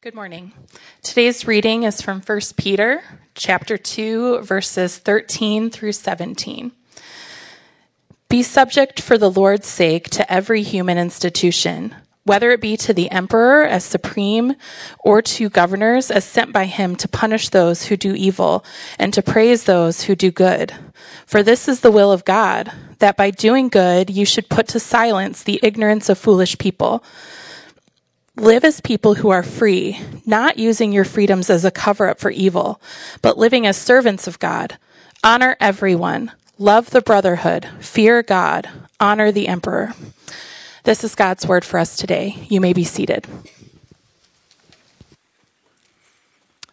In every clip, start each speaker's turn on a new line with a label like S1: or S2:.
S1: Good morning. Today's reading is from 1 Peter chapter 2 verses 13 through 17. Be subject for the Lord's sake to every human institution, whether it be to the emperor as supreme or to governors as sent by him to punish those who do evil and to praise those who do good. For this is the will of God, that by doing good you should put to silence the ignorance of foolish people. Live as people who are free, not using your freedoms as a cover up for evil, but living as servants of God. Honor everyone. Love the brotherhood. Fear God. Honor the emperor. This is God's word for us today. You may be seated.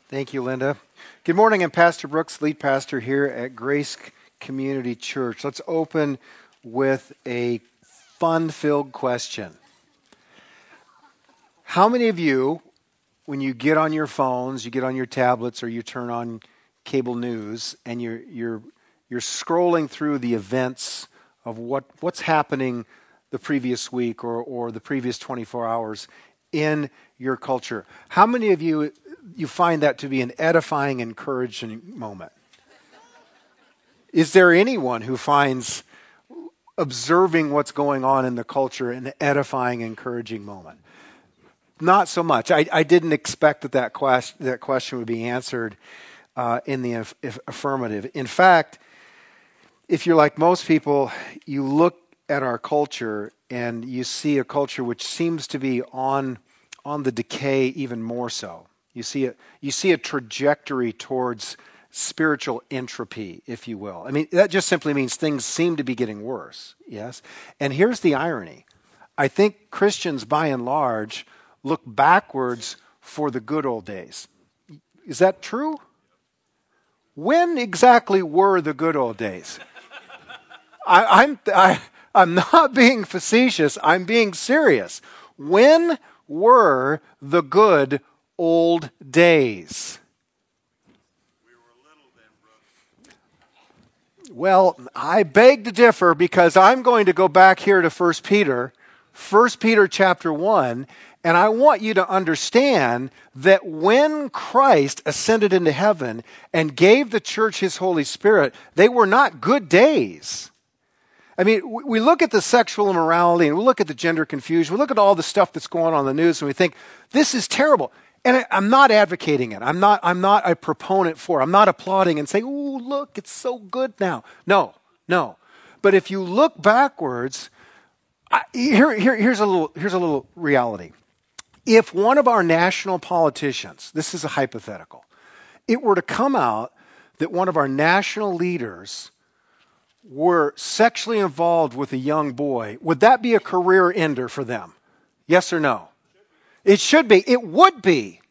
S2: Thank you, Linda. Good morning. I'm Pastor Brooks, lead pastor here at Grace Community Church. Let's open with a fun filled question. How many of you, when you get on your phones, you get on your tablets, or you turn on cable news, and you're you're you're scrolling through the events of what what's happening the previous week or or the previous 24 hours in your culture? How many of you you find that to be an edifying, encouraging moment? Is there anyone who finds observing what's going on in the culture an edifying, encouraging moment? Not so much. I, I didn't expect that that question, that question would be answered uh, in the af- affirmative. In fact, if you're like most people, you look at our culture and you see a culture which seems to be on on the decay even more so. You see a, you see a trajectory towards spiritual entropy, if you will. I mean, that just simply means things seem to be getting worse, yes? And here's the irony. I think Christians, by and large, look backwards for the good old days. Is that true? When exactly were the good old days? I, I'm, I, I'm not being facetious, I'm being serious. When were the good old days? Well, I beg to differ because I'm going to go back here to 1 Peter, 1 Peter chapter 1, and I want you to understand that when Christ ascended into heaven and gave the church his Holy Spirit, they were not good days. I mean, we look at the sexual immorality and we look at the gender confusion, we look at all the stuff that's going on in the news and we think, this is terrible. And I'm not advocating it. I'm not, I'm not a proponent for it. I'm not applauding and saying, oh, look, it's so good now. No, no. But if you look backwards, I, here, here, here's, a little, here's a little reality if one of our national politicians, this is a hypothetical, it were to come out that one of our national leaders were sexually involved with a young boy, would that be a career ender for them? Yes or no? It should be. It would be.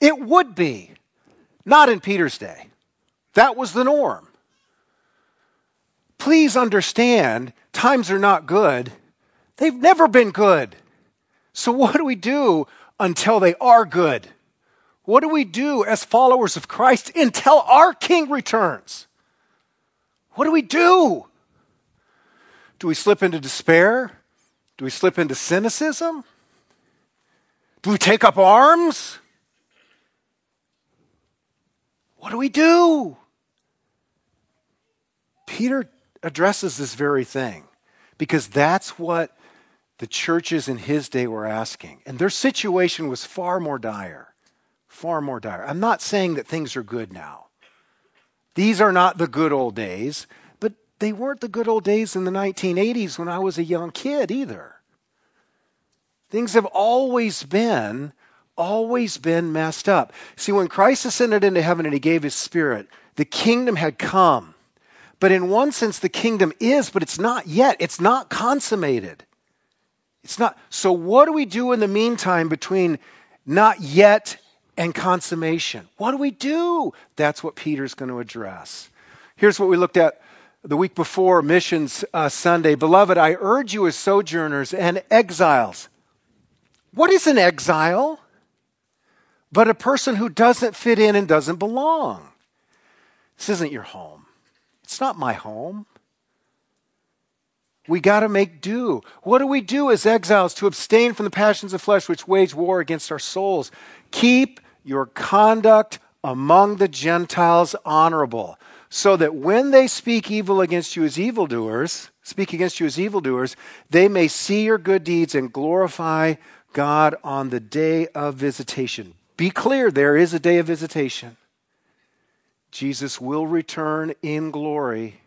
S2: It would be. Not in Peter's day. That was the norm. Please understand, times are not good. They've never been good. So, what do we do until they are good? What do we do as followers of Christ until our King returns? What do we do? Do we slip into despair? Do we slip into cynicism? Do we take up arms? What do we do? Peter addresses this very thing because that's what the churches in his day were asking. And their situation was far more dire. Far more dire. I'm not saying that things are good now. These are not the good old days, but they weren't the good old days in the 1980s when I was a young kid either. Things have always been, always been messed up. See, when Christ ascended into heaven and he gave his spirit, the kingdom had come. But in one sense, the kingdom is, but it's not yet. It's not consummated. It's not. So, what do we do in the meantime between not yet and consummation? What do we do? That's what Peter's going to address. Here's what we looked at the week before Missions uh, Sunday. Beloved, I urge you as sojourners and exiles. What is an exile? But a person who doesn't fit in and doesn't belong. This isn't your home. It's not my home. We got to make do. What do we do as exiles? To abstain from the passions of flesh which wage war against our souls. Keep your conduct among the Gentiles honorable, so that when they speak evil against you as evildoers, speak against you as evildoers, they may see your good deeds and glorify God on the day of visitation. Be clear, there is a day of visitation. Jesus will return in glory,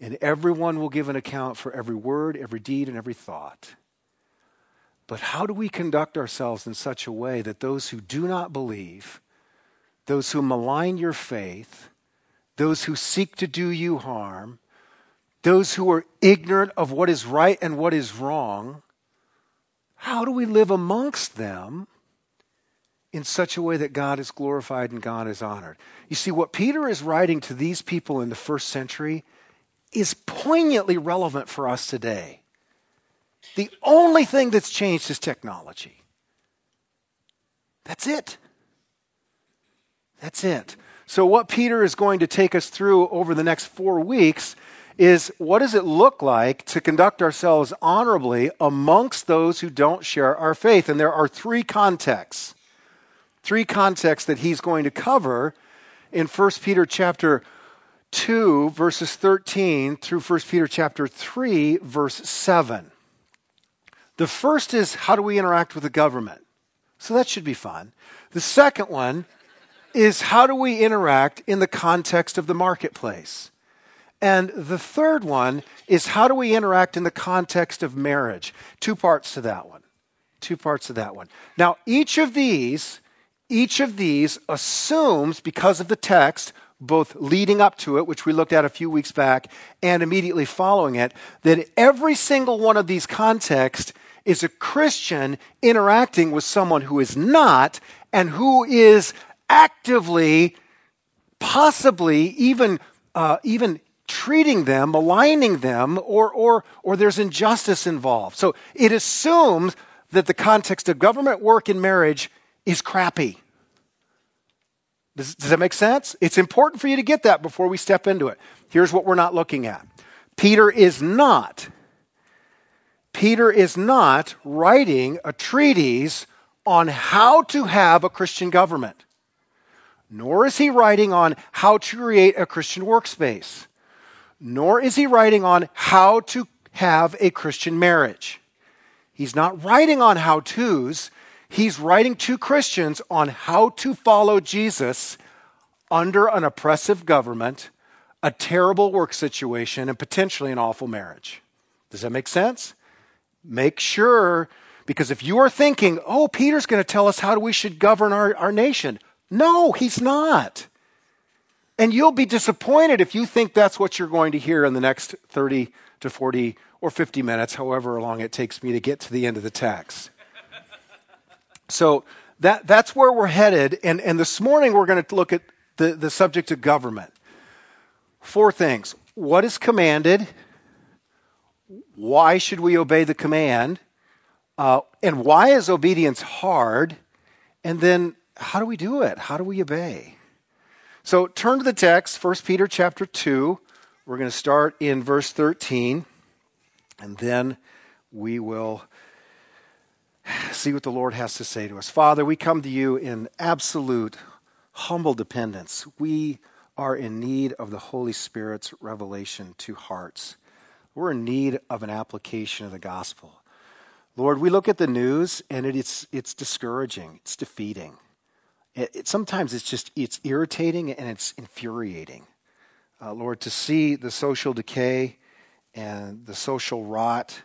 S2: and everyone will give an account for every word, every deed, and every thought. But how do we conduct ourselves in such a way that those who do not believe, those who malign your faith, those who seek to do you harm, those who are ignorant of what is right and what is wrong, how do we live amongst them in such a way that God is glorified and God is honored? You see, what Peter is writing to these people in the first century is poignantly relevant for us today. The only thing that's changed is technology. That's it. That's it. So, what Peter is going to take us through over the next four weeks is what does it look like to conduct ourselves honorably amongst those who don't share our faith? And there are three contexts. Three contexts that he's going to cover in 1 Peter chapter 2 verses 13 through 1 Peter chapter 3 verse 7. The first is how do we interact with the government? So that should be fun. The second one is how do we interact in the context of the marketplace? And the third one is how do we interact in the context of marriage? Two parts to that one. Two parts to that one. Now, each of these, each of these assumes, because of the text, both leading up to it, which we looked at a few weeks back, and immediately following it, that every single one of these contexts is a Christian interacting with someone who is not and who is actively, possibly, even, uh, even treating them, maligning them, or, or, or there's injustice involved. So it assumes that the context of government work in marriage is crappy. Does, does that make sense? It's important for you to get that before we step into it. Here's what we're not looking at Peter is not. Peter is not writing a treatise on how to have a Christian government, nor is he writing on how to create a Christian workspace nor is he writing on how to have a Christian marriage. He's not writing on how to's. He's writing to Christians on how to follow Jesus under an oppressive government, a terrible work situation, and potentially an awful marriage. Does that make sense? Make sure, because if you are thinking, oh, Peter's going to tell us how we should govern our, our nation, no, he's not. And you'll be disappointed if you think that's what you're going to hear in the next 30 to 40 or 50 minutes, however long it takes me to get to the end of the text. So that, that's where we're headed. And, and this morning we're going to look at the, the subject of government. Four things what is commanded? Why should we obey the command? Uh, and why is obedience hard? And then how do we do it? How do we obey? So turn to the text, 1 Peter chapter 2. We're going to start in verse 13, and then we will see what the Lord has to say to us. Father, we come to you in absolute humble dependence. We are in need of the Holy Spirit's revelation to hearts. We're in need of an application of the gospel. Lord, we look at the news and it's, it's discouraging, it's defeating. It, it, sometimes it's just it's irritating and it's infuriating. Uh, Lord, to see the social decay and the social rot,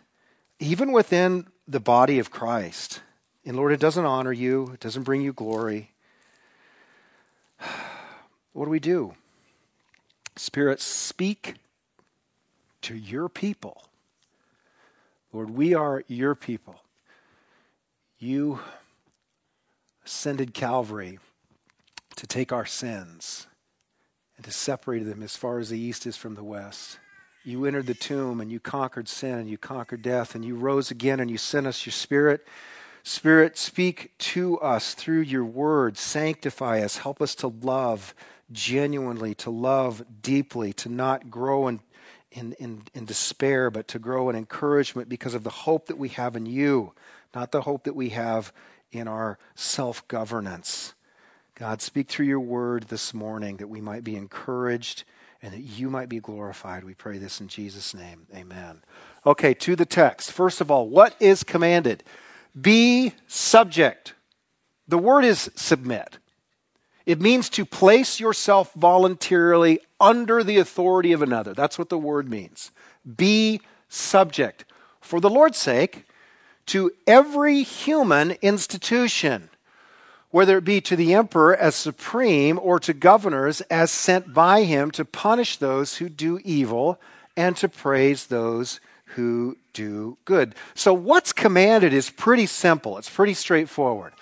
S2: even within the body of Christ. And Lord, it doesn't honor you, it doesn't bring you glory. What do we do? Spirit, speak to your people. Lord, we are your people. You ascended Calvary to take our sins and to separate them as far as the east is from the west. You entered the tomb and you conquered sin and you conquered death and you rose again and you sent us your spirit. Spirit, speak to us through your word. Sanctify us. Help us to love genuinely, to love deeply, to not grow in, in, in, in despair, but to grow in encouragement because of the hope that we have in you, not the hope that we have in our self governance. God, speak through your word this morning that we might be encouraged and that you might be glorified. We pray this in Jesus' name. Amen. Okay, to the text. First of all, what is commanded? Be subject. The word is submit. It means to place yourself voluntarily under the authority of another. That's what the word means. Be subject, for the Lord's sake, to every human institution, whether it be to the emperor as supreme or to governors as sent by him to punish those who do evil and to praise those who do good. So, what's commanded is pretty simple, it's pretty straightforward.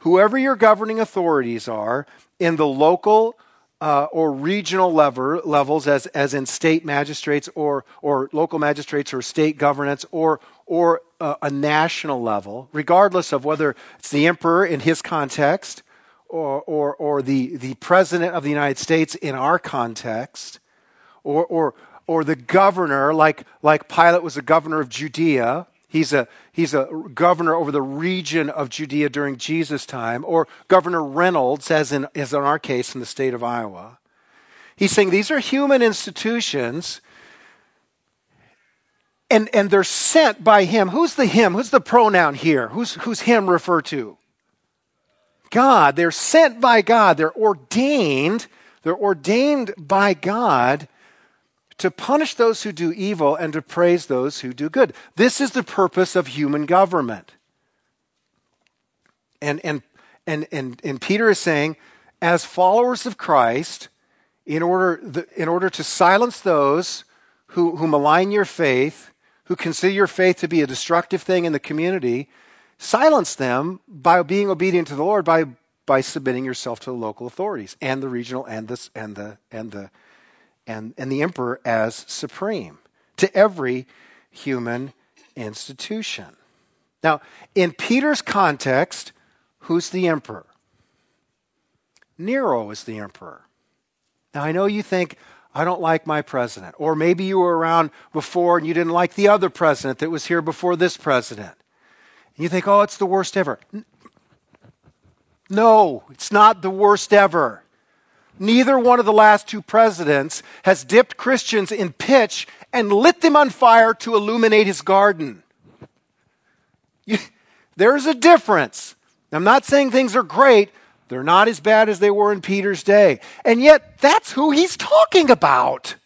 S2: Whoever your governing authorities are, in the local uh, or regional level, levels, as, as in state magistrates or, or local magistrates or state governance or, or uh, a national level, regardless of whether it's the emperor in his context or, or, or the, the president of the United States in our context, or, or, or the governor, like, like Pilate was the governor of Judea, He's a, he's a governor over the region of Judea during Jesus' time, or Governor Reynolds, as in, as in our case in the state of Iowa. He's saying these are human institutions, and, and they're sent by him. Who's the him? Who's the pronoun here? Who's, who's him refer to? God. They're sent by God. They're ordained. They're ordained by God to punish those who do evil and to praise those who do good. This is the purpose of human government. And, and, and, and, and Peter is saying, as followers of Christ, in order, the, in order to silence those who, who malign your faith, who consider your faith to be a destructive thing in the community, silence them by being obedient to the Lord by, by submitting yourself to the local authorities and the regional and the, and the, and the and, and the emperor as supreme to every human institution. Now, in Peter's context, who's the emperor? Nero is the emperor. Now, I know you think, I don't like my president. Or maybe you were around before and you didn't like the other president that was here before this president. And you think, oh, it's the worst ever. No, it's not the worst ever. Neither one of the last two presidents has dipped Christians in pitch and lit them on fire to illuminate his garden. You, there's a difference. I'm not saying things are great. They're not as bad as they were in Peter's day. And yet, that's who he's talking about.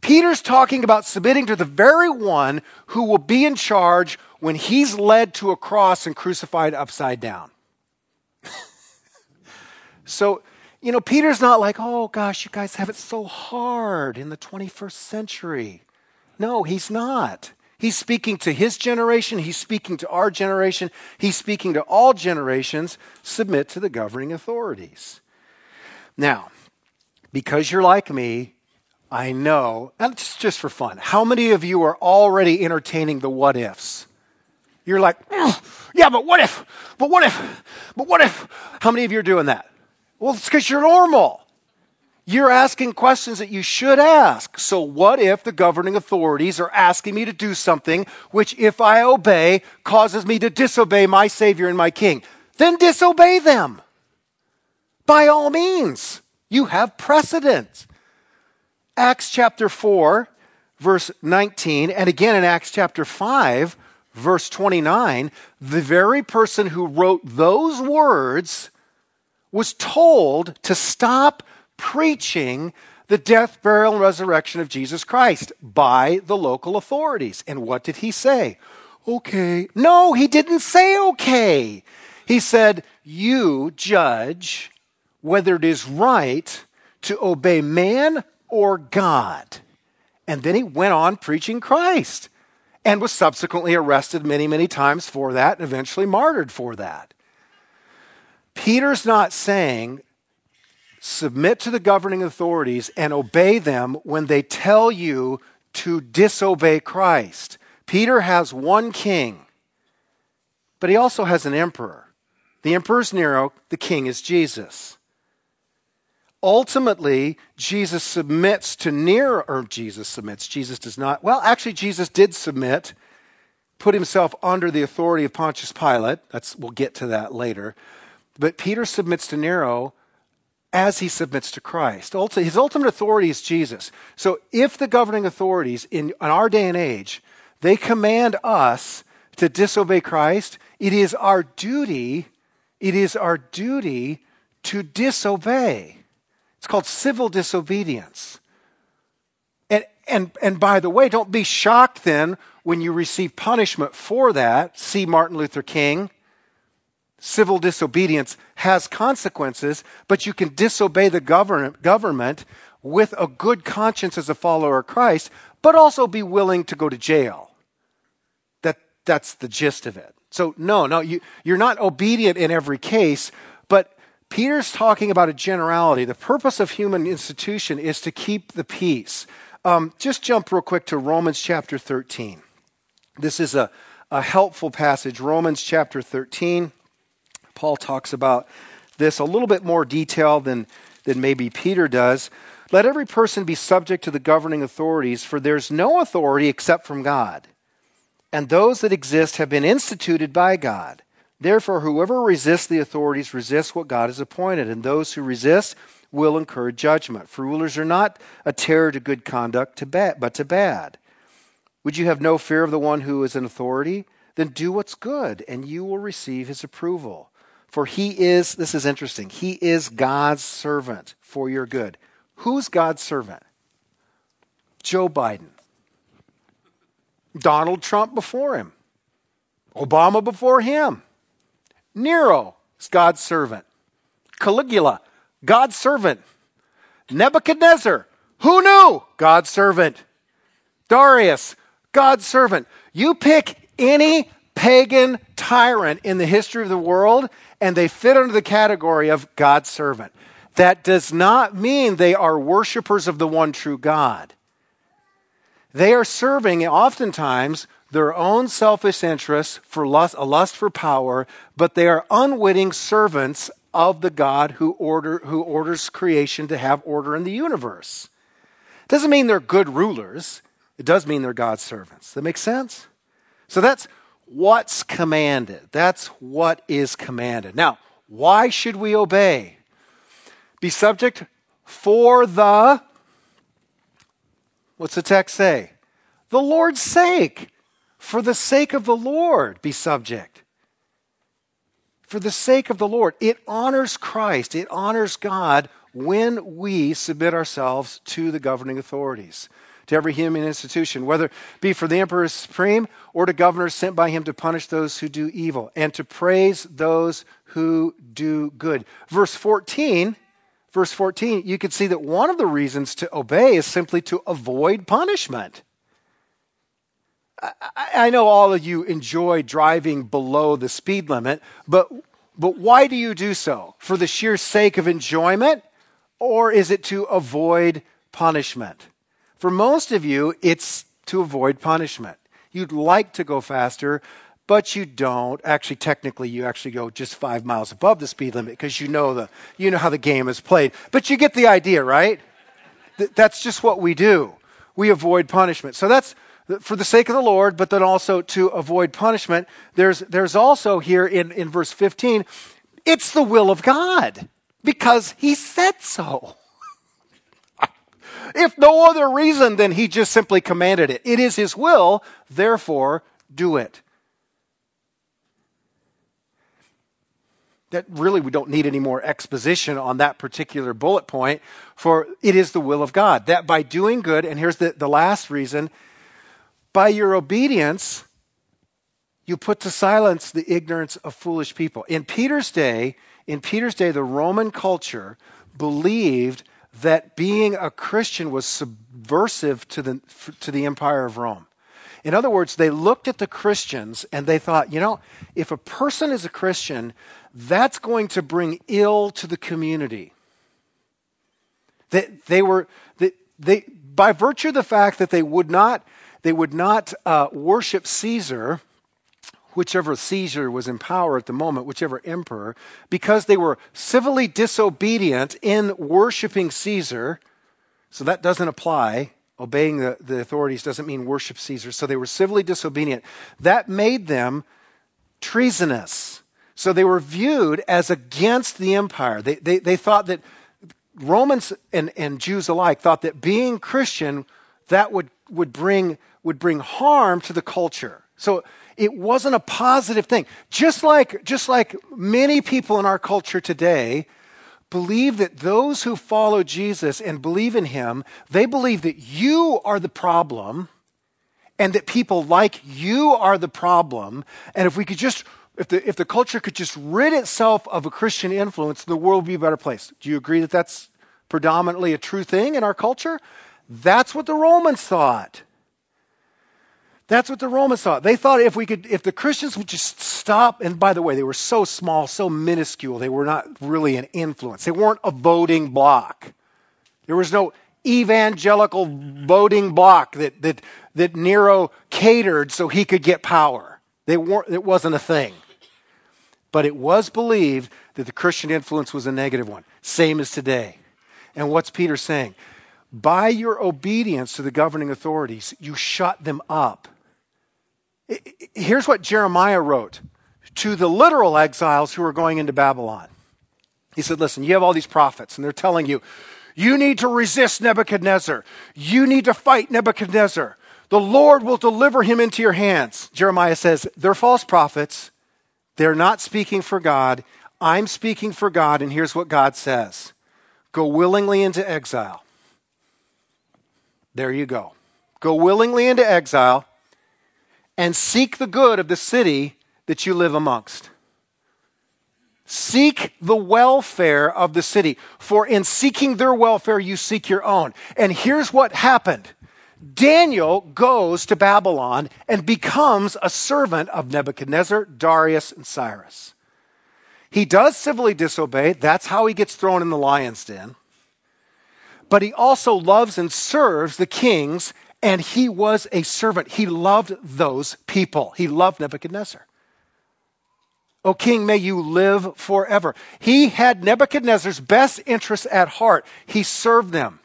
S2: Peter's talking about submitting to the very one who will be in charge when he's led to a cross and crucified upside down. so, you know, Peter's not like, oh gosh, you guys have it so hard in the 21st century. No, he's not. He's speaking to his generation. He's speaking to our generation. He's speaking to all generations. Submit to the governing authorities. Now, because you're like me, I know, and it's just for fun, how many of you are already entertaining the what ifs? You're like, yeah, but what if? But what if? But what if? How many of you are doing that? Well, it's because you're normal. You're asking questions that you should ask. So, what if the governing authorities are asking me to do something which, if I obey, causes me to disobey my Savior and my King? Then disobey them. By all means, you have precedent. Acts chapter 4, verse 19, and again in Acts chapter 5, verse 29, the very person who wrote those words was told to stop preaching the death, burial, and resurrection of Jesus Christ by the local authorities. And what did he say? Okay. No, he didn't say okay. He said, You judge whether it is right to obey man or God. And then he went on preaching Christ and was subsequently arrested many, many times for that and eventually martyred for that. Peter's not saying submit to the governing authorities and obey them when they tell you to disobey Christ. Peter has one king, but he also has an emperor. The emperor is Nero, the king is Jesus. ultimately, Jesus submits to Nero, or Jesus submits. Jesus does not. Well, actually, Jesus did submit, put himself under the authority of Pontius Pilate. That's, we'll get to that later. But Peter submits to Nero as he submits to Christ. His ultimate authority is Jesus. So if the governing authorities in, in our day and age, they command us to disobey Christ, it is our duty, it is our duty to disobey. It's called civil disobedience. And, and, and by the way, don't be shocked then when you receive punishment for that. See Martin Luther King civil disobedience has consequences, but you can disobey the government, with a good conscience as a follower of Christ, but also be willing to go to jail. That, that's the gist of it. So, no, no, you, you're not obedient in every case, but Peter's talking about a generality. The purpose of human institution is to keep the peace. Um, just jump real quick to Romans chapter 13. This is a, a helpful passage. Romans chapter 13. Paul talks about this a little bit more detail than, than maybe Peter does. Let every person be subject to the governing authorities, for there's no authority except from God. And those that exist have been instituted by God. Therefore, whoever resists the authorities resists what God has appointed, and those who resist will incur judgment. For rulers are not a terror to good conduct, to bad, but to bad. Would you have no fear of the one who is in authority? Then do what's good, and you will receive his approval. For he is, this is interesting, he is God's servant for your good. Who's God's servant? Joe Biden. Donald Trump before him. Obama before him. Nero is God's servant. Caligula, God's servant. Nebuchadnezzar, who knew? God's servant. Darius, God's servant. You pick any pagan tyrant in the history of the world, and they fit under the category of God's servant. That does not mean they are worshipers of the one true God. They are serving oftentimes their own selfish interests for lust, a lust for power, but they are unwitting servants of the God who, order, who orders creation to have order in the universe. Doesn't mean they're good rulers. It does mean they're God's servants. That makes sense? So that's what's commanded. That's what is commanded. Now, why should we obey? Be subject for the, what's the text say? The Lord's sake. For the sake of the Lord, be subject. For the sake of the Lord. It honors Christ, it honors God when we submit ourselves to the governing authorities to every human institution, whether it be for the emperor supreme or to governors sent by him to punish those who do evil and to praise those who do good. Verse 14, verse 14, you can see that one of the reasons to obey is simply to avoid punishment. I, I know all of you enjoy driving below the speed limit, but, but why do you do so? For the sheer sake of enjoyment? Or is it to avoid punishment? For most of you, it's to avoid punishment. You'd like to go faster, but you don't. Actually, technically, you actually go just five miles above the speed limit because you know the you know how the game is played. But you get the idea, right? Th- that's just what we do. We avoid punishment. So that's for the sake of the Lord, but then also to avoid punishment. There's there's also here in, in verse 15, it's the will of God because He said so if no other reason than he just simply commanded it. It is his will, therefore do it. That really, we don't need any more exposition on that particular bullet point, for it is the will of God. That by doing good, and here's the, the last reason, by your obedience, you put to silence the ignorance of foolish people. In Peter's day, in Peter's day, the Roman culture believed that being a Christian was subversive to the, to the empire of Rome. In other words, they looked at the Christians and they thought, you know, if a person is a Christian, that's going to bring ill to the community. They, they were, they, they, by virtue of the fact that they would not, they would not uh, worship Caesar, whichever Caesar was in power at the moment, whichever emperor, because they were civilly disobedient in worshiping Caesar. So that doesn't apply. Obeying the, the authorities doesn't mean worship Caesar. So they were civilly disobedient. That made them treasonous. So they were viewed as against the empire. They, they, they thought that Romans and, and Jews alike thought that being Christian, that would, would, bring, would bring harm to the culture. So it wasn't a positive thing. Just like, just like many people in our culture today believe that those who follow Jesus and believe in him, they believe that you are the problem and that people like you are the problem. And if we could just, if the, if the culture could just rid itself of a Christian influence, the world would be a better place. Do you agree that that's predominantly a true thing in our culture? That's what the Romans thought. That's what the Romans thought. They thought if we could, if the Christians would just stop, and by the way, they were so small, so minuscule, they were not really an influence. They weren't a voting bloc. There was no evangelical voting bloc that, that, that Nero catered so he could get power. They weren't, it wasn't a thing. But it was believed that the Christian influence was a negative one, same as today. And what's Peter saying? By your obedience to the governing authorities, you shut them up. Here's what Jeremiah wrote to the literal exiles who are going into Babylon. He said, Listen, you have all these prophets, and they're telling you, you need to resist Nebuchadnezzar. You need to fight Nebuchadnezzar. The Lord will deliver him into your hands. Jeremiah says, They're false prophets. They're not speaking for God. I'm speaking for God, and here's what God says Go willingly into exile. There you go. Go willingly into exile and seek the good of the city that you live amongst. Seek the welfare of the city, for in seeking their welfare, you seek your own. And here's what happened Daniel goes to Babylon and becomes a servant of Nebuchadnezzar, Darius, and Cyrus. He does civilly disobey. That's how he gets thrown in the lion's den. But he also loves and serves the kings and he was a servant. He loved those people. He loved Nebuchadnezzar. O king, may you live forever. He had Nebuchadnezzar's best interests at heart. He served them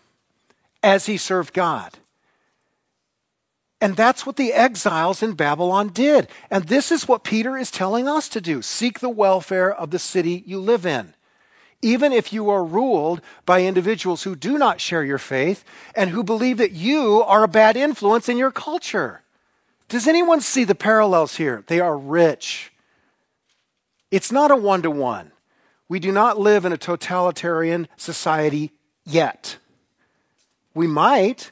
S2: as he served God. And that's what the exiles in Babylon did. And this is what Peter is telling us to do seek the welfare of the city you live in even if you are ruled by individuals who do not share your faith and who believe that you are a bad influence in your culture. Does anyone see the parallels here? They are rich. It's not a one to one. We do not live in a totalitarian society yet. We might.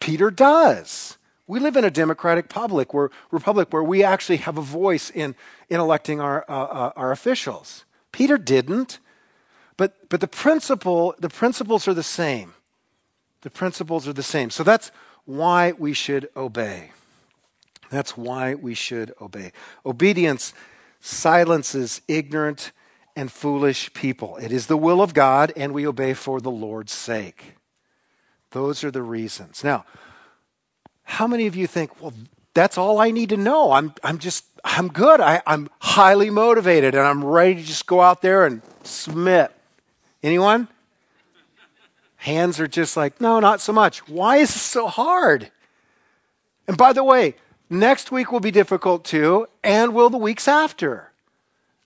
S2: Peter does. We live in a democratic public where, republic where we actually have a voice in, in electing our, uh, uh, our officials. Peter didn't. But, but the principle, the principles are the same. The principles are the same. So that's why we should obey. That's why we should obey. Obedience silences ignorant and foolish people. It is the will of God, and we obey for the Lord's sake. Those are the reasons. Now, how many of you think, well, that's all I need to know? I'm, I'm just, I'm good. I, I'm highly motivated, and I'm ready to just go out there and submit. Anyone? Hands are just like, no, not so much. Why is this so hard? And by the way, next week will be difficult too, and will the weeks after.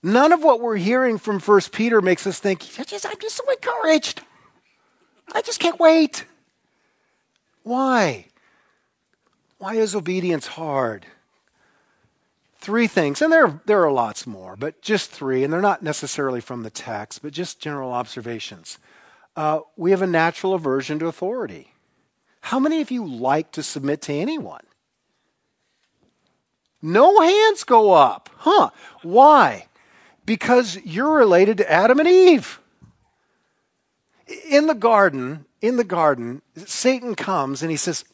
S2: None of what we're hearing from First Peter makes us think, I'm just, I'm just so encouraged. I just can't wait. Why? Why is obedience hard? Three things, and there, there are lots more, but just three, and they're not necessarily from the text, but just general observations. Uh, we have a natural aversion to authority. How many of you like to submit to anyone? No hands go up. Huh. Why? Because you're related to Adam and Eve. In the garden, in the garden, Satan comes and he says,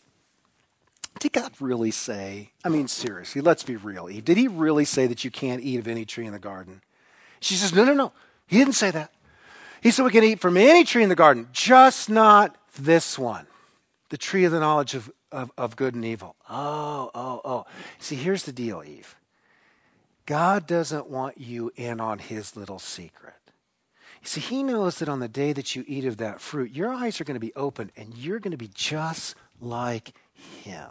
S2: did God really say? I mean, seriously, let's be real, Eve. Did he really say that you can't eat of any tree in the garden? She says, No, no, no. He didn't say that. He said we can eat from any tree in the garden, just not this one the tree of the knowledge of, of, of good and evil. Oh, oh, oh. See, here's the deal, Eve. God doesn't want you in on his little secret. You see, he knows that on the day that you eat of that fruit, your eyes are going to be open and you're going to be just like him.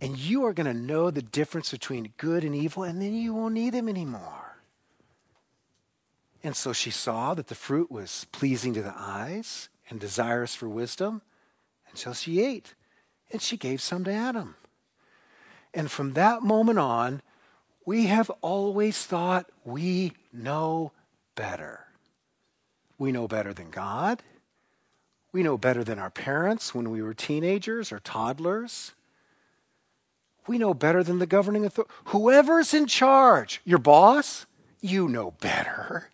S2: And you are going to know the difference between good and evil, and then you won't need him anymore. And so she saw that the fruit was pleasing to the eyes and desirous for wisdom, and so she ate, and she gave some to Adam. And from that moment on, we have always thought we know better. We know better than God. We know better than our parents when we were teenagers or toddlers. We know better than the governing authority. Whoever's in charge, your boss, you know better,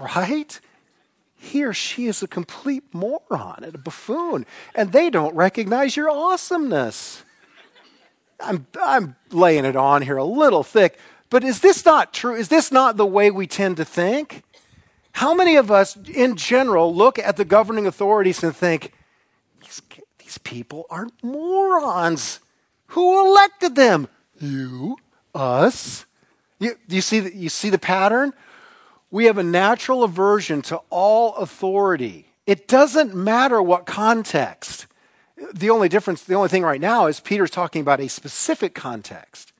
S2: right? He or she is a complete moron and a buffoon, and they don't recognize your awesomeness. I'm, I'm laying it on here a little thick, but is this not true? Is this not the way we tend to think? How many of us, in general, look at the governing authorities and think, these, these people are morons? Who elected them? You, us. You, you, see the, you see the pattern? We have a natural aversion to all authority. It doesn't matter what context. The only difference, the only thing right now is Peter's talking about a specific context.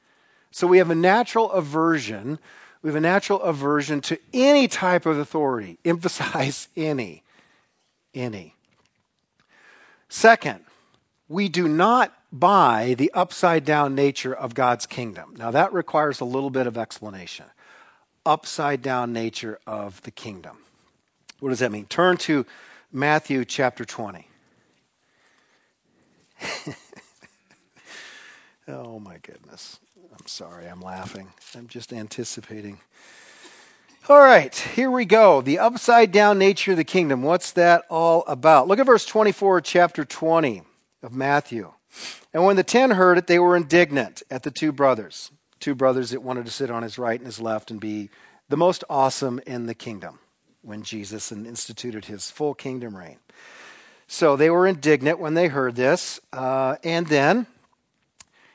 S2: So we have a natural aversion we have a natural aversion to any type of authority. Emphasize any. Any. Second, we do not buy the upside down nature of God's kingdom. Now, that requires a little bit of explanation. Upside down nature of the kingdom. What does that mean? Turn to Matthew chapter 20. oh, my goodness. I'm sorry, I'm laughing. I'm just anticipating. All right, here we go. The upside down nature of the kingdom. What's that all about? Look at verse 24, chapter 20 of Matthew. And when the ten heard it, they were indignant at the two brothers. Two brothers that wanted to sit on his right and his left and be the most awesome in the kingdom when Jesus instituted his full kingdom reign. So they were indignant when they heard this. Uh, and then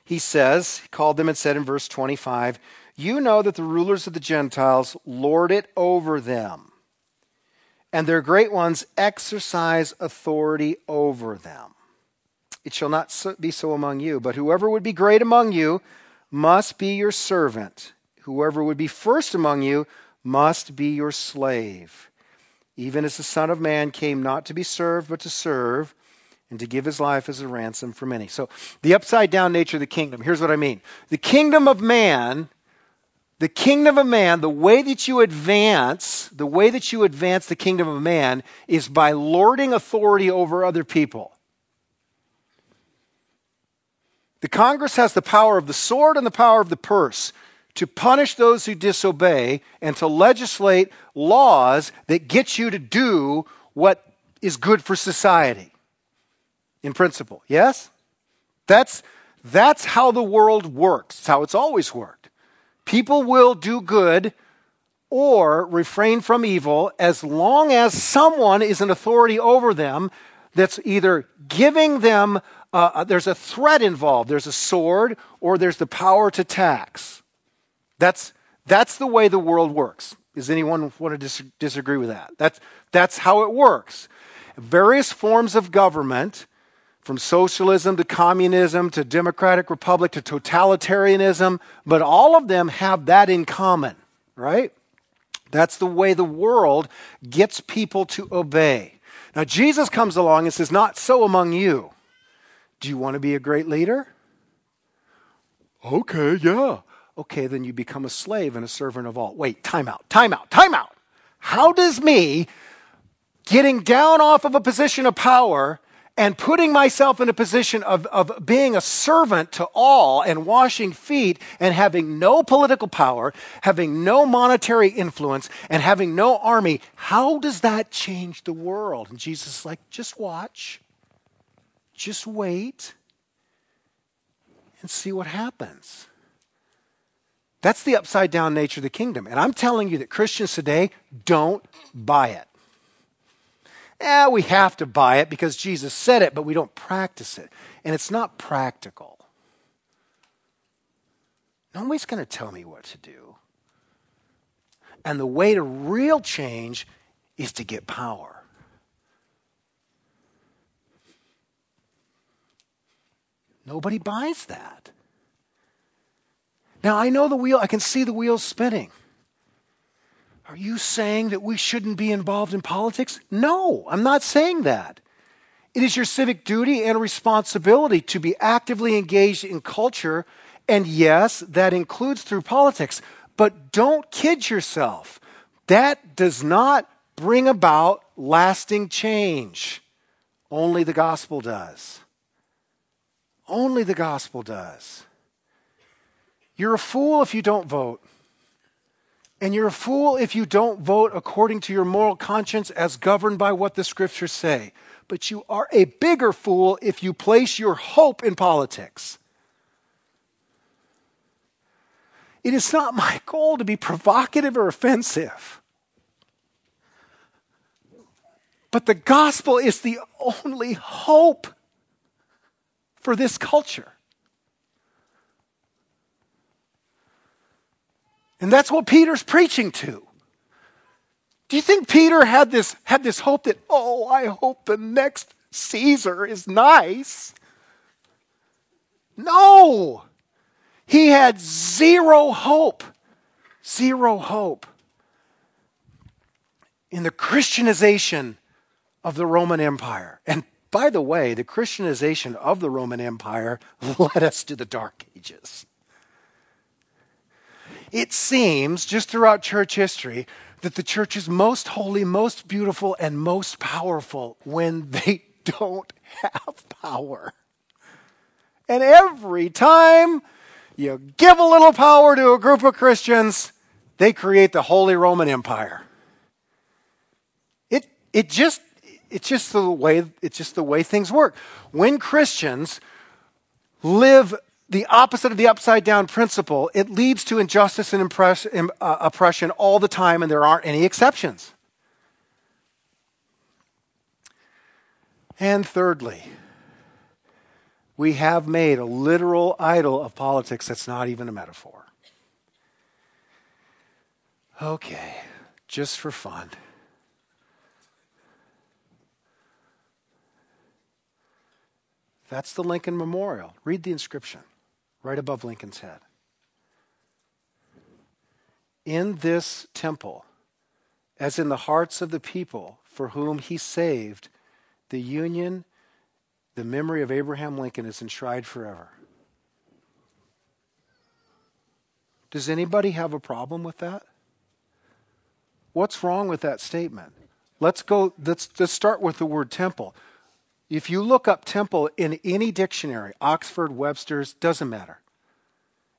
S2: he says, he called them and said in verse 25, You know that the rulers of the Gentiles lord it over them, and their great ones exercise authority over them. It shall not be so among you, but whoever would be great among you must be your servant. Whoever would be first among you must be your slave. Even as the Son of Man came not to be served, but to serve and to give his life as a ransom for many. So, the upside down nature of the kingdom, here's what I mean. The kingdom of man, the kingdom of man, the way that you advance, the way that you advance the kingdom of man is by lording authority over other people. The Congress has the power of the sword and the power of the purse to punish those who disobey and to legislate laws that get you to do what is good for society in principle. Yes? That's, that's how the world works. It's how it's always worked. People will do good or refrain from evil as long as someone is an authority over them that's either giving them, uh, uh there's a threat involved, there's a sword, or there's the power to tax. That's, that's the way the world works. Does anyone want to dis- disagree with that? That's, that's how it works. Various forms of government from socialism to communism to democratic republic to totalitarianism, but all of them have that in common, right? That's the way the world gets people to obey. Now, Jesus comes along and says, Not so among you. Do you want to be a great leader? Okay, yeah. Okay, then you become a slave and a servant of all. Wait, time out, time out, time out. How does me getting down off of a position of power and putting myself in a position of, of being a servant to all and washing feet and having no political power, having no monetary influence, and having no army, how does that change the world? And Jesus is like, just watch, just wait, and see what happens. That's the upside down nature of the kingdom. And I'm telling you that Christians today don't buy it eh, we have to buy it because Jesus said it, but we don't practice it. And it's not practical. Nobody's going to tell me what to do. And the way to real change is to get power. Nobody buys that. Now, I know the wheel, I can see the wheels spinning. Are you saying that we shouldn't be involved in politics? No, I'm not saying that. It is your civic duty and responsibility to be actively engaged in culture, and yes, that includes through politics. But don't kid yourself. That does not bring about lasting change. Only the gospel does. Only the gospel does. You're a fool if you don't vote. And you're a fool if you don't vote according to your moral conscience as governed by what the scriptures say. But you are a bigger fool if you place your hope in politics. It is not my goal to be provocative or offensive. But the gospel is the only hope for this culture. And that's what Peter's preaching to. Do you think Peter had this, had this hope that, oh, I hope the next Caesar is nice? No. He had zero hope. Zero hope in the Christianization of the Roman Empire. And by the way, the Christianization of the Roman Empire led us to the Dark Ages. It seems, just throughout church history, that the church is most holy, most beautiful, and most powerful when they don't have power. And every time you give a little power to a group of Christians, they create the Holy Roman Empire. It, it just, it's just the way, it's just the way things work. When Christians live the opposite of the upside down principle, it leads to injustice and impress, uh, oppression all the time, and there aren't any exceptions. And thirdly, we have made a literal idol of politics that's not even a metaphor. Okay, just for fun. That's the Lincoln Memorial. Read the inscription right above Lincoln's head. In this temple, as in the hearts of the people for whom he saved, the union, the memory of Abraham Lincoln is enshrined forever. Does anybody have a problem with that? What's wrong with that statement? Let's go, let's, let's start with the word temple. If you look up temple in any dictionary, Oxford, Webster's, doesn't matter.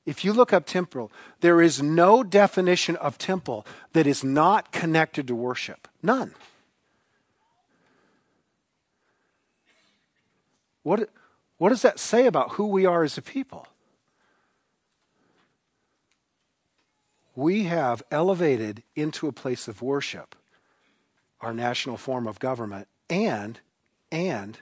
S2: If you look up temple, there is no definition of temple that is not connected to worship. None. What, what does that say about who we are as a people? We have elevated into a place of worship our national form of government, and, and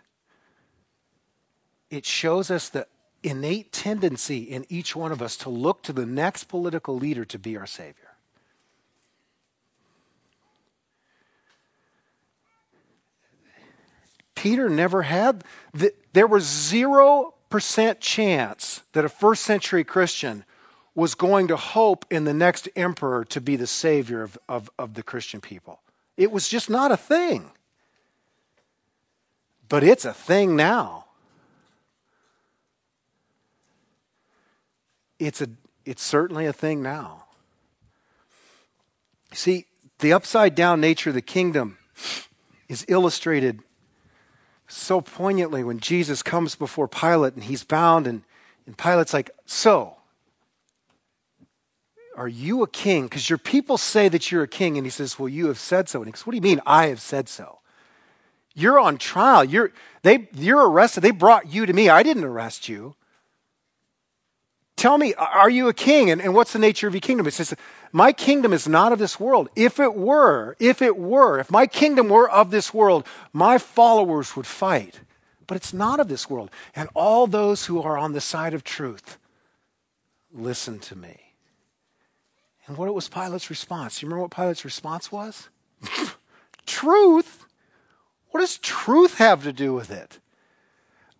S2: it shows us the innate tendency in each one of us to look to the next political leader to be our Savior. Peter never had, the, there was 0% chance that a first century Christian was going to hope in the next emperor to be the savior of, of, of the Christian people. It was just not a thing. But it's a thing now. it's, a, it's certainly a thing now. See, the upside down nature of the kingdom is illustrated so poignantly when Jesus comes before Pilate and he's bound, and, and Pilate's like, So, are you a king? Because your people say that you're a king. And he says, Well, you have said so. And he goes, What do you mean, I have said so? You're on trial. You're, they, you're arrested. They brought you to me. I didn't arrest you. Tell me, are you a king? And, and what's the nature of your kingdom? It says, My kingdom is not of this world. If it were, if it were, if my kingdom were of this world, my followers would fight. But it's not of this world. And all those who are on the side of truth, listen to me. And what was Pilate's response? You remember what Pilate's response was? truth? What does truth have to do with it?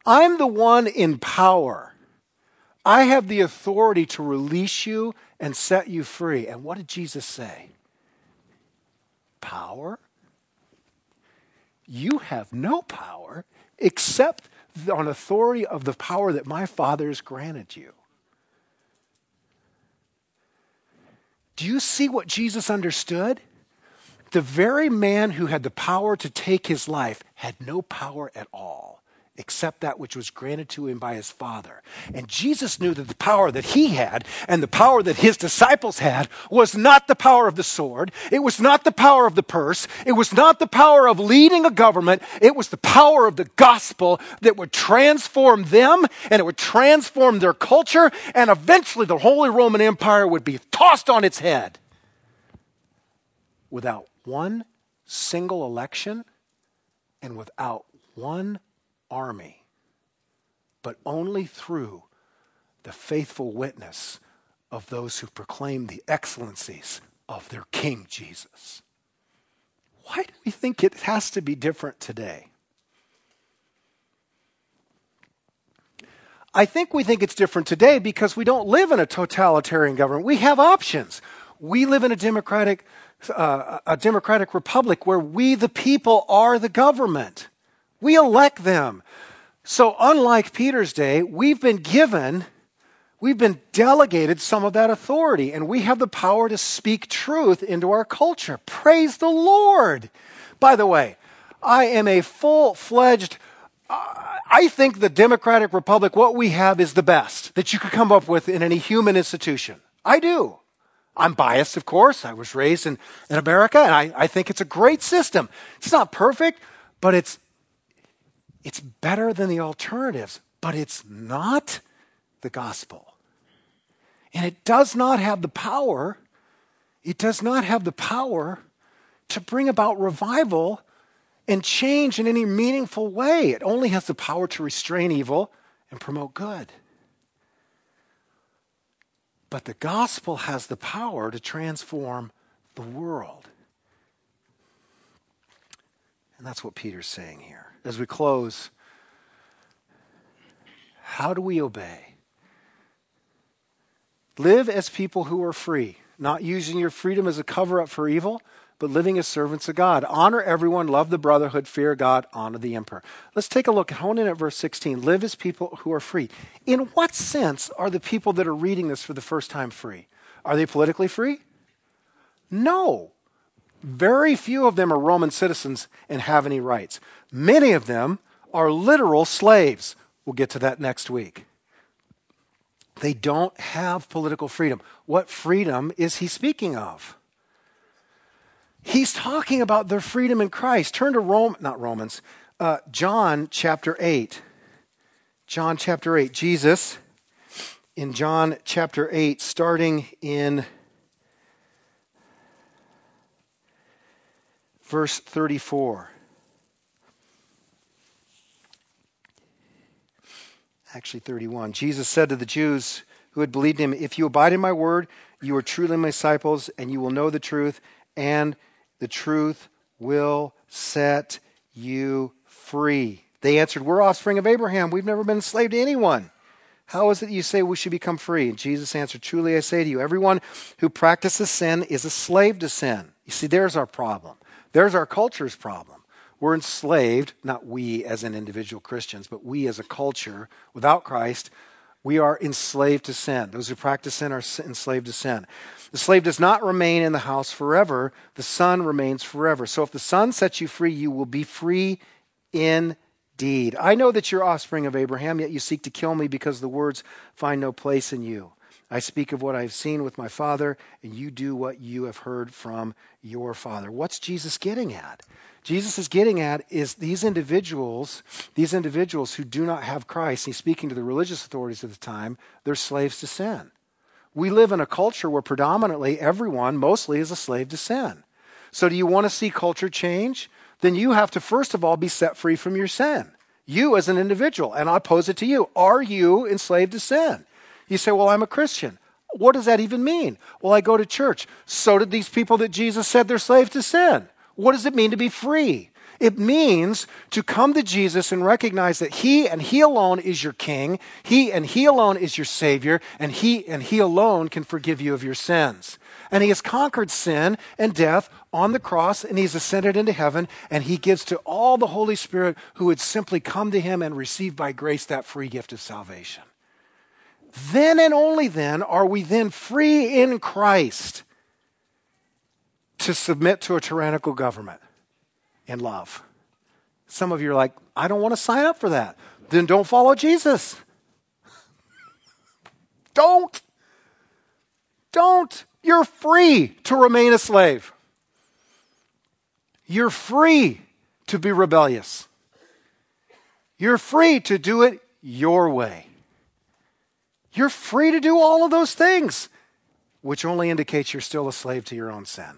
S2: I'm the one in power. I have the authority to release you and set you free. And what did Jesus say? Power? You have no power except on authority of the power that my Father has granted you. Do you see what Jesus understood? The very man who had the power to take his life had no power at all except that which was granted to him by his Father. And Jesus knew that the power that he had and the power that his disciples had was not the power of the sword. It was not the power of the purse. It was not the power of leading a government. It was the power of the gospel that would transform them and it would transform their culture. And eventually the Holy Roman Empire would be tossed on its head without one single election and without one army, but only through the faithful witness of those who proclaim the excellencies of their King Jesus. Why do we think it has to be different today? I think we think it's different today because we don't live in a totalitarian government. We have options. We live in a democratic, uh, a democratic republic where we, the people, are the government. We elect them. So, unlike Peter's day, we've been given, we've been delegated some of that authority, and we have the power to speak truth into our culture. Praise the Lord. By the way, I am a full fledged, uh, I think the Democratic Republic, what we have is the best that you could come up with in any human institution. I do. I'm biased, of course. I was raised in, in America, and I, I think it's a great system. It's not perfect, but it's it's better than the alternatives, but it's not the gospel. And it does not have the power, it does not have the power to bring about revival and change in any meaningful way. It only has the power to restrain evil and promote good. But the gospel has the power to transform the world. And that's what Peter's saying here as we close, how do we obey? Live as people who are free, not using your freedom as a cover up for evil, but living as servants of God. Honor everyone, love the brotherhood, fear God, honor the emperor. Let's take a look, hone in at verse 16. Live as people who are free. In what sense are the people that are reading this for the first time free? Are they politically free? No. Very few of them are Roman citizens and have any rights. Many of them are literal slaves. We'll get to that next week. They don't have political freedom. What freedom is he speaking of? He's talking about their freedom in Christ. Turn to Rome, not Romans, uh, John chapter 8. John chapter 8. Jesus in John chapter 8, starting in verse 34. Actually, 31. Jesus said to the Jews who had believed him, If you abide in my word, you are truly my disciples, and you will know the truth, and the truth will set you free. They answered, We're offspring of Abraham. We've never been enslaved to anyone. How is it you say we should become free? And Jesus answered, Truly I say to you, everyone who practices sin is a slave to sin. You see, there's our problem. There's our culture's problem. We're enslaved, not we as an individual Christians, but we as a culture without Christ, we are enslaved to sin. Those who practice sin are enslaved to sin. The slave does not remain in the house forever, the son remains forever. So if the son sets you free, you will be free indeed. I know that you're offspring of Abraham, yet you seek to kill me because the words find no place in you. I speak of what I've seen with my Father, and you do what you have heard from your Father. What's Jesus getting at? Jesus is getting at is these individuals, these individuals who do not have Christ, he's speaking to the religious authorities of the time, they're slaves to sin. We live in a culture where predominantly everyone, mostly, is a slave to sin. So, do you want to see culture change? Then you have to, first of all, be set free from your sin. You as an individual. And I pose it to you Are you enslaved to sin? You say, Well, I'm a Christian. What does that even mean? Well, I go to church. So did these people that Jesus said they're slaves to sin. What does it mean to be free? It means to come to Jesus and recognize that He and He alone is your King, He and He alone is your Savior, and He and He alone can forgive you of your sins. And He has conquered sin and death on the cross, and He's ascended into heaven, and He gives to all the Holy Spirit who would simply come to Him and receive by grace that free gift of salvation. Then and only then are we then free in Christ to submit to a tyrannical government in love. Some of you are like, I don't want to sign up for that. Then don't follow Jesus. Don't. Don't. You're free to remain a slave. You're free to be rebellious. You're free to do it your way. You're free to do all of those things, which only indicates you're still a slave to your own sin.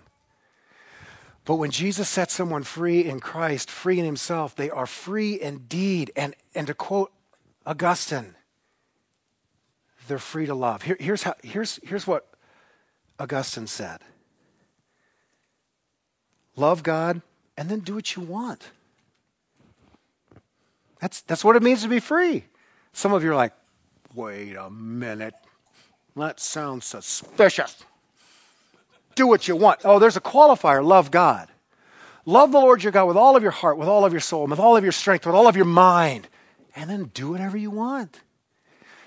S2: But when Jesus sets someone free in Christ, free in himself, they are free indeed. And, and to quote Augustine, they're free to love. Here, here's, how, here's, here's what Augustine said Love God and then do what you want. That's, that's what it means to be free. Some of you are like, wait a minute. That sounds suspicious do what you want. Oh, there's a qualifier love God. Love the Lord your God with all of your heart, with all of your soul, with all of your strength, with all of your mind, and then do whatever you want.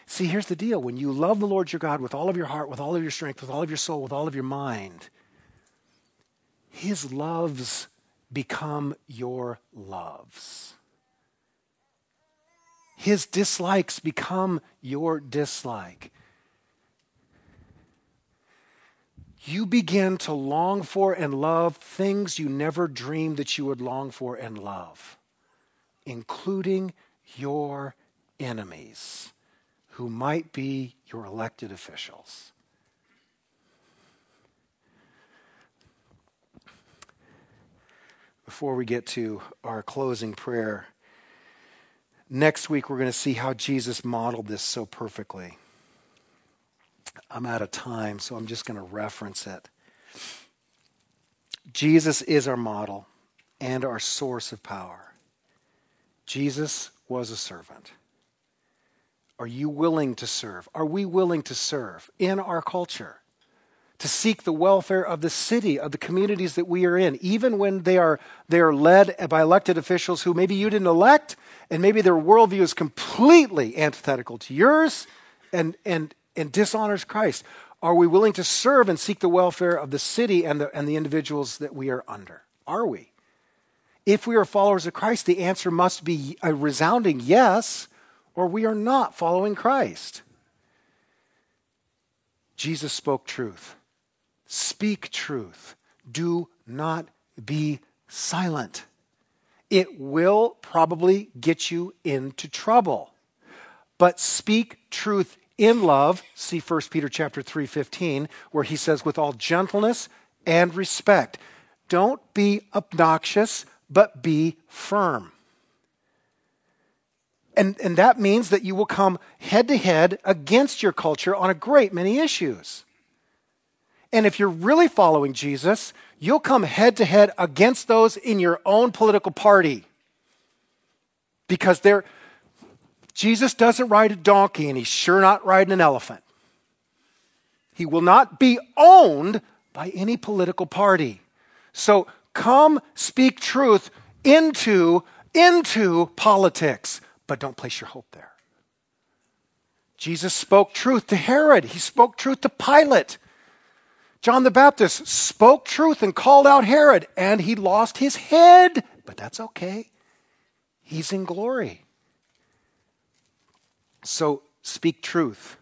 S2: See, here's the deal. When you love the Lord your God with all of your heart, with all of your strength, with all of your soul, with all of your mind, his loves become your loves. His dislikes become your dislike. You begin to long for and love things you never dreamed that you would long for and love, including your enemies, who might be your elected officials. Before we get to our closing prayer, next week we're going to see how Jesus modeled this so perfectly. I'm out of time, so I'm just going to reference it. Jesus is our model and our source of power. Jesus was a servant. Are you willing to serve? Are we willing to serve in our culture? To seek the welfare of the city, of the communities that we are in, even when they are, they are led by elected officials who maybe you didn't elect, and maybe their worldview is completely antithetical to yours, and, and and dishonors Christ? Are we willing to serve and seek the welfare of the city and the, and the individuals that we are under? Are we? If we are followers of Christ, the answer must be a resounding yes, or we are not following Christ. Jesus spoke truth. Speak truth. Do not be silent. It will probably get you into trouble. But speak truth in love, see 1 Peter chapter 3:15, where he says with all gentleness and respect. Don't be obnoxious, but be firm. And, and that means that you will come head to head against your culture on a great many issues. And if you're really following Jesus, you'll come head to head against those in your own political party. Because they're, Jesus doesn't ride a donkey, and he's sure not riding an elephant. He will not be owned by any political party. So come speak truth into, into politics, but don't place your hope there. Jesus spoke truth to Herod, he spoke truth to Pilate. John the Baptist spoke truth and called out Herod, and he lost his head, but that's okay. He's in glory. So speak truth,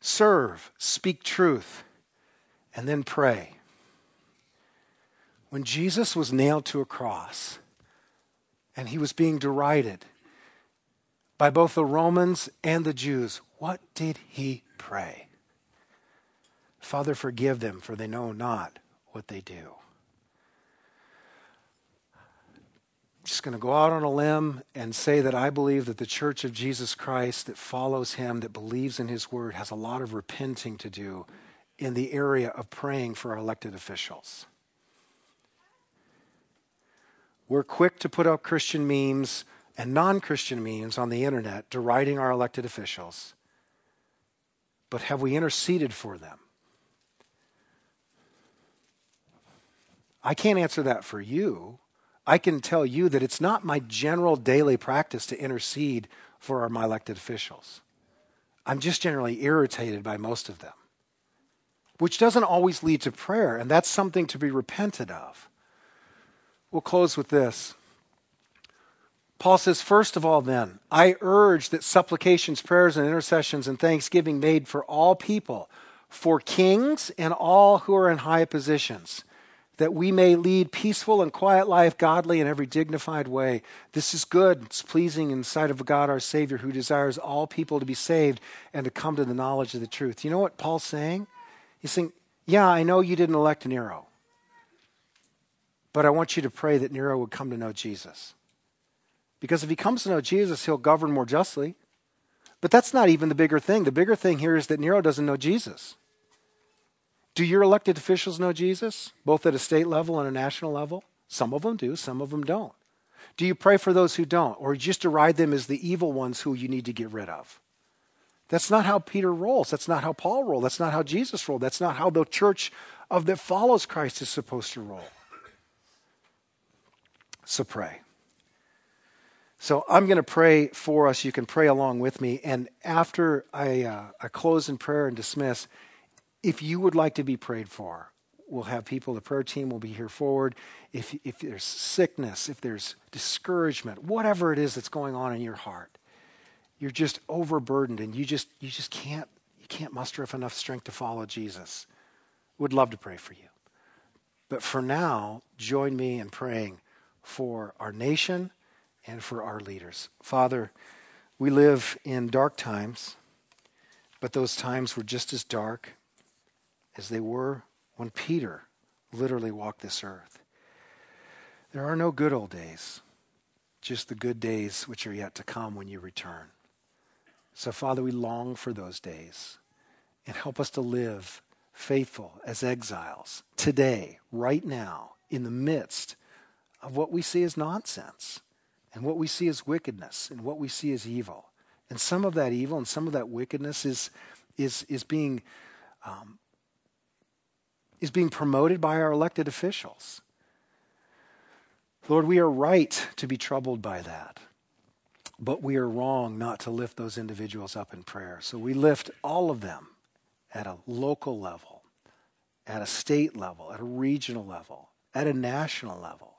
S2: serve, speak truth, and then pray. When Jesus was nailed to a cross and he was being derided by both the Romans and the Jews, what did he pray? Father, forgive them, for they know not what they do. Going to go out on a limb and say that I believe that the church of Jesus Christ that follows him, that believes in his word, has a lot of repenting to do in the area of praying for our elected officials. We're quick to put up Christian memes and non Christian memes on the internet deriding our elected officials. But have we interceded for them? I can't answer that for you. I can tell you that it's not my general daily practice to intercede for my elected officials. I'm just generally irritated by most of them, which doesn't always lead to prayer, and that's something to be repented of. We'll close with this. Paul says, First of all, then, I urge that supplications, prayers, and intercessions and thanksgiving made for all people, for kings and all who are in high positions that we may lead peaceful and quiet life, godly in every dignified way. This is good. It's pleasing in the sight of God our Savior, who desires all people to be saved and to come to the knowledge of the truth. You know what Paul's saying? He's saying, Yeah, I know you didn't elect Nero, but I want you to pray that Nero would come to know Jesus. Because if he comes to know Jesus, he'll govern more justly. But that's not even the bigger thing. The bigger thing here is that Nero doesn't know Jesus. Do your elected officials know Jesus, both at a state level and a national level? Some of them do, some of them don't. Do you pray for those who don't, or just deride them as the evil ones who you need to get rid of? That's not how Peter rolls. That's not how Paul rolled. That's not how Jesus rolled. That's not how the church of that follows Christ is supposed to roll. So pray. So I'm going to pray for us. You can pray along with me. And after I, uh, I close in prayer and dismiss, if you would like to be prayed for, we'll have people, the prayer team will be here forward. If, if there's sickness, if there's discouragement, whatever it is that's going on in your heart, you're just overburdened and you just, you just can't, you can't muster up enough strength to follow Jesus. Would love to pray for you. But for now, join me in praying for our nation and for our leaders. Father, we live in dark times, but those times were just as dark as they were when Peter literally walked this earth. There are no good old days, just the good days which are yet to come when you return. So, Father, we long for those days and help us to live faithful as exiles today, right now, in the midst of what we see as nonsense and what we see as wickedness and what we see as evil. And some of that evil and some of that wickedness is, is, is being um, is being promoted by our elected officials. Lord, we are right to be troubled by that, but we are wrong not to lift those individuals up in prayer. So we lift all of them at a local level, at a state level, at a regional level, at a national level.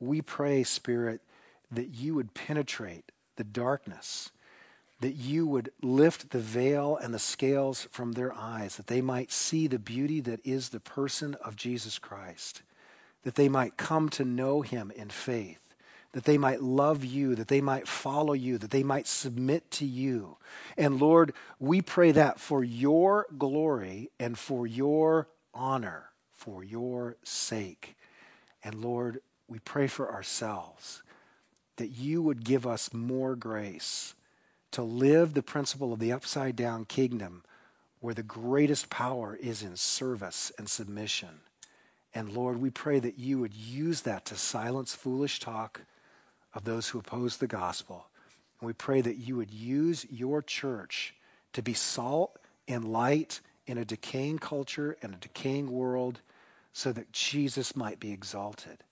S2: We pray, Spirit, that you would penetrate the darkness that you would lift the veil and the scales from their eyes, that they might see the beauty that is the person of Jesus Christ, that they might come to know him in faith, that they might love you, that they might follow you, that they might submit to you. And Lord, we pray that for your glory and for your honor, for your sake. And Lord, we pray for ourselves that you would give us more grace to live the principle of the upside down kingdom where the greatest power is in service and submission. And Lord, we pray that you would use that to silence foolish talk of those who oppose the gospel. And we pray that you would use your church to be salt and light in a decaying culture and a decaying world so that Jesus might be exalted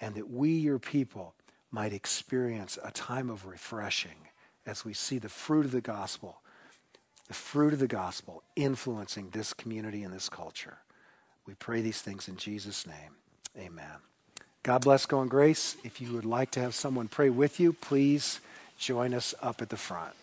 S2: and that we, your people, might experience a time of refreshing as we see the fruit of the gospel, the fruit of the gospel influencing this community and this culture. We pray these things in Jesus' name. Amen. God bless, go in grace. If you would like to have someone pray with you, please join us up at the front.